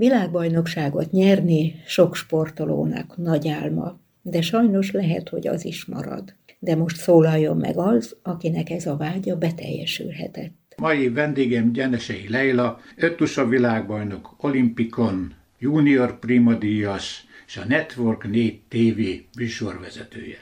Világbajnokságot nyerni sok sportolónak nagy álma, de sajnos lehet, hogy az is marad. De most szólaljon meg az, akinek ez a vágya beteljesülhetett. Mai vendégem Gyenesei Leila, öttusa világbajnok, olimpikon, junior primadíjas, és a Network 4 TV műsorvezetője.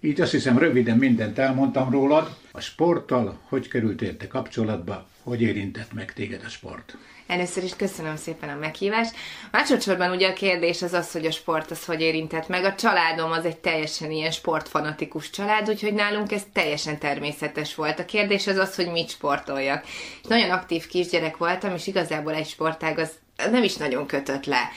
Így azt hiszem röviden mindent elmondtam rólad. A sporttal hogy került érte kapcsolatba, hogy érintett meg téged a sport? Először is köszönöm szépen a meghívást. Másodszorban ugye a kérdés az az, hogy a sport az hogy érintett meg. A családom az egy teljesen ilyen sportfanatikus család, úgyhogy nálunk ez teljesen természetes volt. A kérdés az az, hogy mit sportoljak. Nagyon aktív kisgyerek voltam, és igazából egy sportág az nem is nagyon kötött le.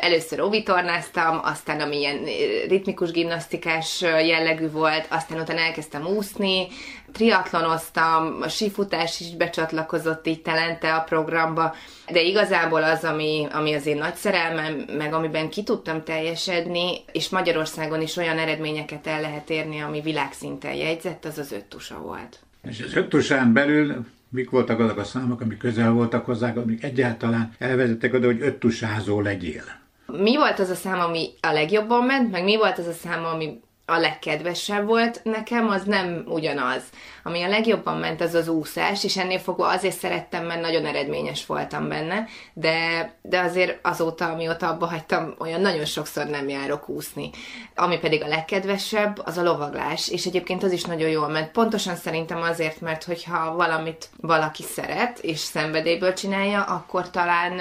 Először ovitornáztam, aztán ami ilyen ritmikus gimnasztikás jellegű volt, aztán utána elkezdtem úszni, triatlonoztam, a sífutás is becsatlakozott így telente a programba, de igazából az, ami, ami az én nagy szerelmem, meg amiben ki tudtam teljesedni, és Magyarországon is olyan eredményeket el lehet érni, ami világszinten jegyzett, az az öttusa volt. És az öttusán belül mik voltak azok a számok, amik közel voltak hozzá, amik egyáltalán elvezettek oda, hogy öttusázó legyél? Mi volt az a szám, ami a legjobban ment, meg mi volt az a szám, ami a legkedvesebb volt nekem, az nem ugyanaz. Ami a legjobban ment, az az úszás, és ennél fogva azért szerettem, mert nagyon eredményes voltam benne, de, de azért azóta, amióta abba hagytam, olyan nagyon sokszor nem járok úszni. Ami pedig a legkedvesebb, az a lovaglás, és egyébként az is nagyon jól ment. Pontosan szerintem azért, mert hogyha valamit valaki szeret, és szenvedélyből csinálja, akkor talán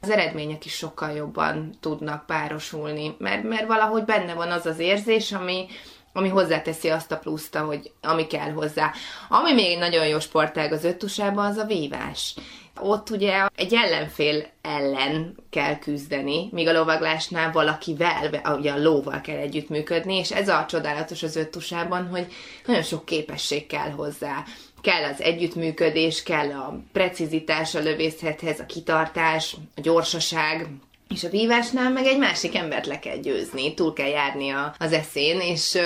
az eredmények is sokkal jobban tudnak párosulni, mert, mert valahogy benne van az az érzés, ami, ami hozzáteszi azt a pluszt, hogy ami kell hozzá. Ami még egy nagyon jó sportág az öttusában, az a vívás. Ott ugye egy ellenfél ellen kell küzdeni, míg a lovaglásnál valakivel, ugye a lóval kell együttműködni, és ez a csodálatos az öttusában, hogy nagyon sok képesség kell hozzá. Kell az együttműködés, kell a precizitás a lövészethez, a kitartás, a gyorsaság, és a vívásnál meg egy másik embert le kell győzni, túl kell járni a, az eszén, és,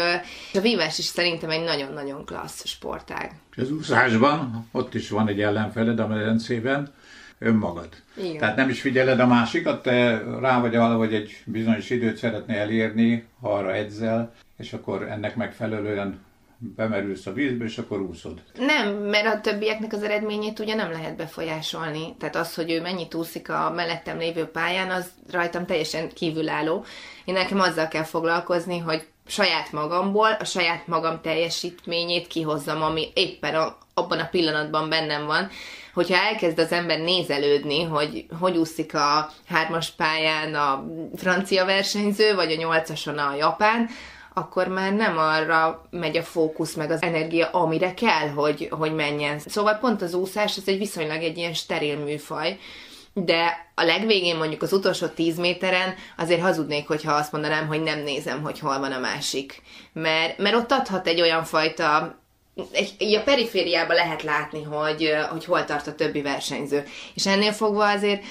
és a vívás is szerintem egy nagyon-nagyon klassz sportág. És az úszásban, ott is van egy ellenfeled a medencében, önmagad. Igen. Tehát nem is figyeled a másikat, te rá vagy arra, hogy egy bizonyos időt szeretné elérni, ha arra edzel, és akkor ennek megfelelően bemerülsz a vízbe, és akkor úszod. Nem, mert a többieknek az eredményét ugye nem lehet befolyásolni. Tehát az, hogy ő mennyit úszik a mellettem lévő pályán, az rajtam teljesen kívülálló. Én nekem azzal kell foglalkozni, hogy saját magamból, a saját magam teljesítményét kihozzam, ami éppen a, abban a pillanatban bennem van. Hogyha elkezd az ember nézelődni, hogy hogy úszik a hármas pályán a francia versenyző, vagy a nyolcason a japán, akkor már nem arra megy a fókusz, meg az energia, amire kell, hogy, hogy menjen. Szóval pont az úszás, ez egy viszonylag egy ilyen steril műfaj, de a legvégén mondjuk az utolsó 10 méteren azért hazudnék, hogyha azt mondanám, hogy nem nézem, hogy hol van a másik. Mert, mert ott adhat egy olyan fajta egy, a perifériában lehet látni, hogy, hogy hol tart a többi versenyző. És ennél fogva azért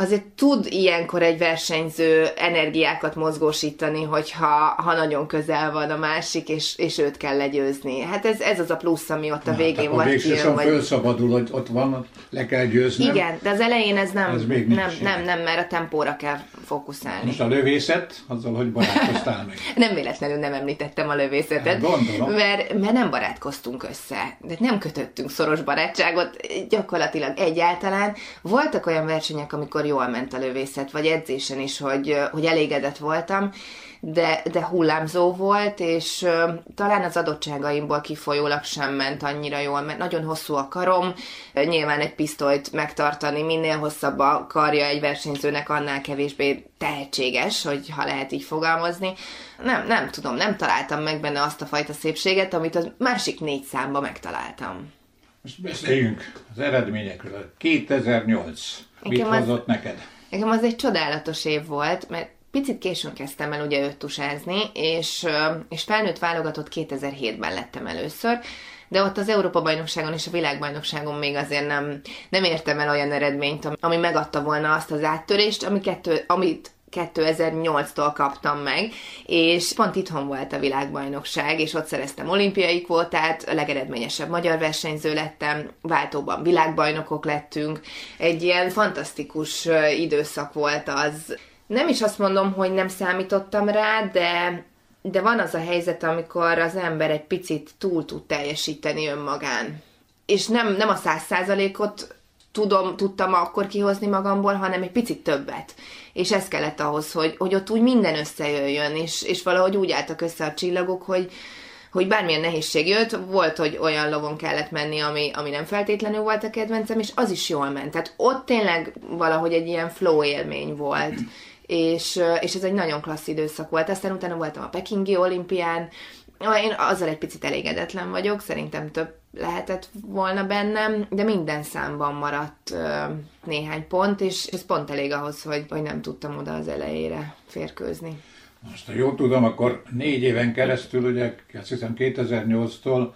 azért tud ilyenkor egy versenyző energiákat mozgósítani, hogyha ha nagyon közel van a másik, és, és őt kell legyőzni. Hát ez, ez az a plusz, ami ott a végén van. Végsősorban vagy... fölszabadul, hogy ott van, le kell győzni. Igen, de az elején ez nem, ez még nem, nem, nem, mert a tempóra kell fókuszálni. Most a lövészet, azzal, hogy barátkoztál meg. nem véletlenül nem említettem a lövészetet. Hát, mert, mert nem barátkoztunk össze. De nem kötöttünk szoros barátságot gyakorlatilag egyáltalán. Voltak olyan versenyek, amikor jól ment a lövészet, vagy edzésen is, hogy, hogy elégedett voltam, de, de hullámzó volt, és uh, talán az adottságaimból kifolyólag sem ment annyira jól, mert nagyon hosszú a karom, nyilván egy pisztolyt megtartani, minél hosszabb a karja egy versenyzőnek, annál kevésbé tehetséges, hogy ha lehet így fogalmazni. Nem, nem tudom, nem találtam meg benne azt a fajta szépséget, amit a másik négy számba megtaláltam. Most beszéljünk az eredményekről. 2008. Mit hozott az, neked? Nekem az egy csodálatos év volt, mert picit későn kezdtem el ugye öttusázni, és, és felnőtt válogatott 2007-ben lettem először, de ott az Európa-bajnokságon és a világbajnokságon még azért nem, nem értem el olyan eredményt, ami megadta volna azt az áttörést, ami kettő, amit 2008-tól kaptam meg, és pont itthon volt a világbajnokság, és ott szereztem olimpiai kvótát, a legeredményesebb magyar versenyző lettem, váltóban világbajnokok lettünk. Egy ilyen fantasztikus időszak volt az. Nem is azt mondom, hogy nem számítottam rá, de de van az a helyzet, amikor az ember egy picit túl tud teljesíteni önmagán. És nem, nem a száz százalékot tudom, tudtam akkor kihozni magamból, hanem egy picit többet. És ez kellett ahhoz, hogy, hogy ott úgy minden összejöjjön, és, és valahogy úgy álltak össze a csillagok, hogy, hogy bármilyen nehézség jött, volt, hogy olyan lovon kellett menni, ami, ami nem feltétlenül volt a kedvencem, és az is jól ment. Tehát ott tényleg valahogy egy ilyen flow élmény volt. És, és ez egy nagyon klassz időszak volt. Aztán utána voltam a Pekingi olimpián, én azzal egy picit elégedetlen vagyok, szerintem több lehetett volna bennem, de minden számban maradt ö, néhány pont, és ez pont elég ahhoz, hogy, hogy nem tudtam oda az elejére férkőzni. Most, ha jól tudom, akkor négy éven keresztül, ugye azt hiszem 2008-tól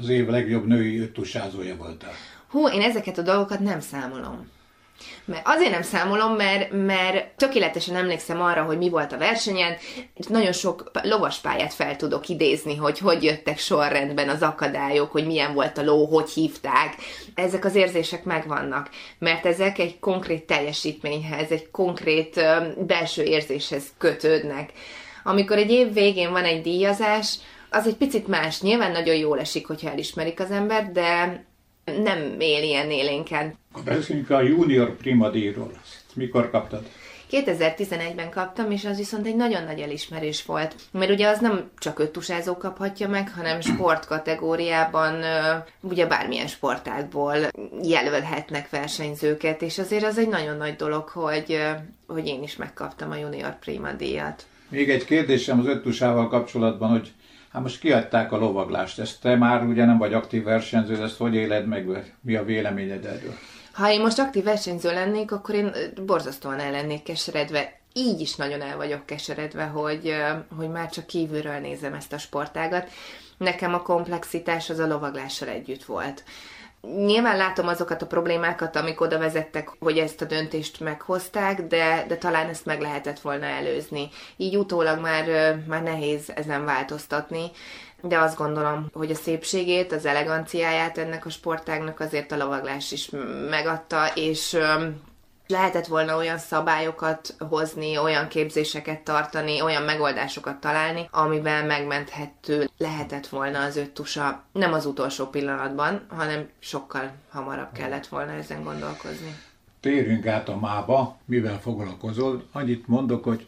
az év legjobb női öttusázója voltál. Hú, én ezeket a dolgokat nem számolom. Mert azért nem számolom, mert, mert tökéletesen emlékszem arra, hogy mi volt a versenyen, nagyon sok lovaspályát fel tudok idézni, hogy hogy jöttek sorrendben az akadályok, hogy milyen volt a ló, hogy hívták. Ezek az érzések megvannak, mert ezek egy konkrét teljesítményhez, egy konkrét belső érzéshez kötődnek. Amikor egy év végén van egy díjazás, az egy picit más. Nyilván nagyon jól esik, hogyha elismerik az ember, de nem él ilyen élénken. Beszéljünk a junior primadíról. Mikor kaptad? 2011-ben kaptam, és az viszont egy nagyon nagy elismerés volt. Mert ugye az nem csak öttusázó kaphatja meg, hanem sportkategóriában, ugye bármilyen sportákból jelölhetnek versenyzőket, és azért az egy nagyon nagy dolog, hogy, hogy én is megkaptam a junior prima díjat. Még egy kérdésem az öttusával kapcsolatban, hogy Hát most kiadták a lovaglást, ezt te már ugye nem vagy aktív versenyző, ezt hogy éled meg, mi a véleményed erről? Ha én most aktív versenyző lennék, akkor én borzasztóan el lennék keseredve. Így is nagyon el vagyok keseredve, hogy, hogy már csak kívülről nézem ezt a sportágat. Nekem a komplexitás az a lovaglással együtt volt. Nyilván látom azokat a problémákat, amik oda vezettek, hogy ezt a döntést meghozták, de, de talán ezt meg lehetett volna előzni. Így utólag már, már nehéz ezen változtatni, de azt gondolom, hogy a szépségét, az eleganciáját ennek a sportágnak azért a lovaglás is megadta, és lehetett volna olyan szabályokat hozni, olyan képzéseket tartani, olyan megoldásokat találni, amivel megmenthető lehetett volna az öt tusa, nem az utolsó pillanatban, hanem sokkal hamarabb kellett volna ezen gondolkozni. Térjünk át a mába, mivel foglalkozol. Annyit mondok, hogy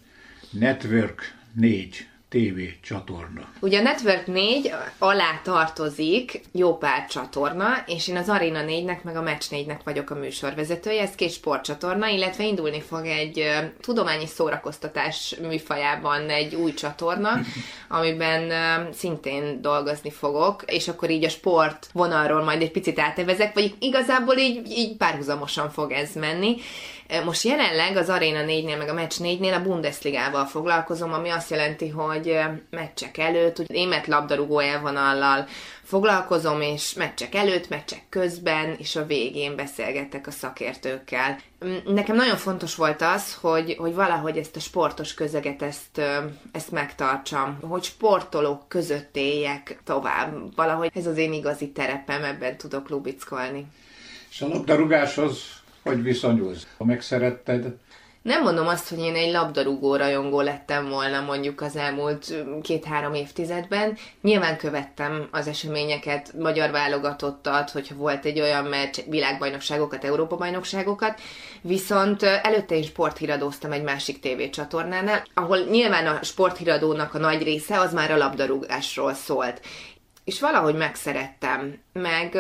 Network 4 TV csatorna. Ugye a Network 4 alá tartozik jó pár csatorna, és én az Arena 4-nek meg a Match 4-nek vagyok a műsorvezetője, ez két sportcsatorna, illetve indulni fog egy tudományi szórakoztatás műfajában egy új csatorna, amiben szintén dolgozni fogok, és akkor így a sport vonalról majd egy picit átevezek, vagy igazából így, így párhuzamosan fog ez menni. Most jelenleg az Arena 4-nél, meg a Match 4-nél a Bundesligával foglalkozom, ami azt jelenti, hogy meccsek előtt, úgy német labdarúgó elvonallal foglalkozom, és meccsek előtt, meccsek közben, és a végén beszélgetek a szakértőkkel. Nekem nagyon fontos volt az, hogy, hogy valahogy ezt a sportos közeget, ezt, ezt megtartsam, hogy sportolók között éljek tovább. Valahogy ez az én igazi terepem, ebben tudok lubickolni. És a labdarúgáshoz hogy viszonyulsz? Ha megszeretted? Nem mondom azt, hogy én egy labdarúgó rajongó lettem volna mondjuk az elmúlt két-három évtizedben. Nyilván követtem az eseményeket, magyar válogatottat, hogyha volt egy olyan meccs, világbajnokságokat, Európa-bajnokságokat, viszont előtte én sporthíradóztam egy másik tévécsatornánál, ahol nyilván a sporthíradónak a nagy része az már a labdarúgásról szólt. És valahogy megszerettem, meg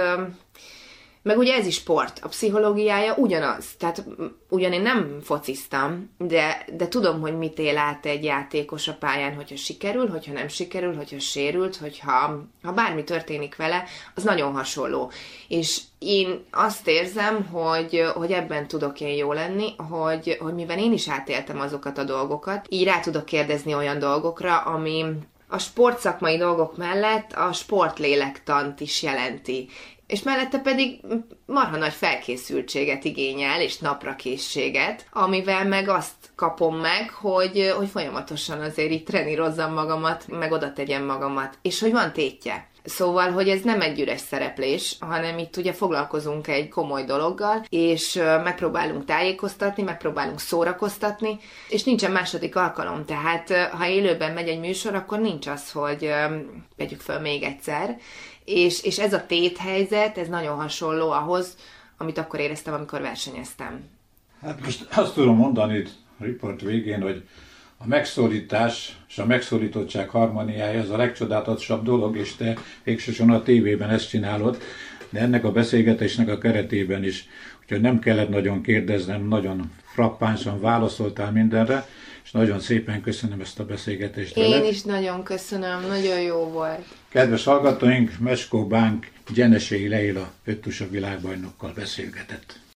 meg ugye ez is sport, a pszichológiája ugyanaz. Tehát ugyan én nem fociztam, de, de tudom, hogy mit él át egy játékos a pályán, hogyha sikerül, hogyha nem sikerül, hogyha sérült, hogyha ha bármi történik vele, az nagyon hasonló. És én azt érzem, hogy, hogy ebben tudok én jó lenni, hogy, hogy mivel én is átéltem azokat a dolgokat, így rá tudok kérdezni olyan dolgokra, ami, a sportszakmai dolgok mellett a sportlélektant is jelenti és mellette pedig marha nagy felkészültséget igényel, és naprakészséget, amivel meg azt kapom meg, hogy, hogy folyamatosan azért itt trenírozzam magamat, meg oda tegyem magamat, és hogy van tétje. Szóval, hogy ez nem egy üres szereplés, hanem itt ugye foglalkozunk egy komoly dologgal, és megpróbálunk tájékoztatni, megpróbálunk szórakoztatni, és nincsen második alkalom, tehát ha élőben megy egy műsor, akkor nincs az, hogy vegyük föl még egyszer, és, és ez a téthelyzet, ez nagyon hasonló ahhoz, amit akkor éreztem, amikor versenyeztem. Hát most azt tudom mondani itt riport végén, hogy a megszólítás és a megszólítottság harmóniája az a legcsodálatosabb dolog, és te végsősorban a tévében ezt csinálod, de ennek a beszélgetésnek a keretében is. Úgyhogy nem kellett nagyon kérdeznem, nagyon frappánsan válaszoltál mindenre, és nagyon szépen köszönöm ezt a beszélgetést. Én veled. is nagyon köszönöm, nagyon jó volt. Kedves hallgatóink, Meskó Bánk Gyenesei Leila öttusa világbajnokkal beszélgetett.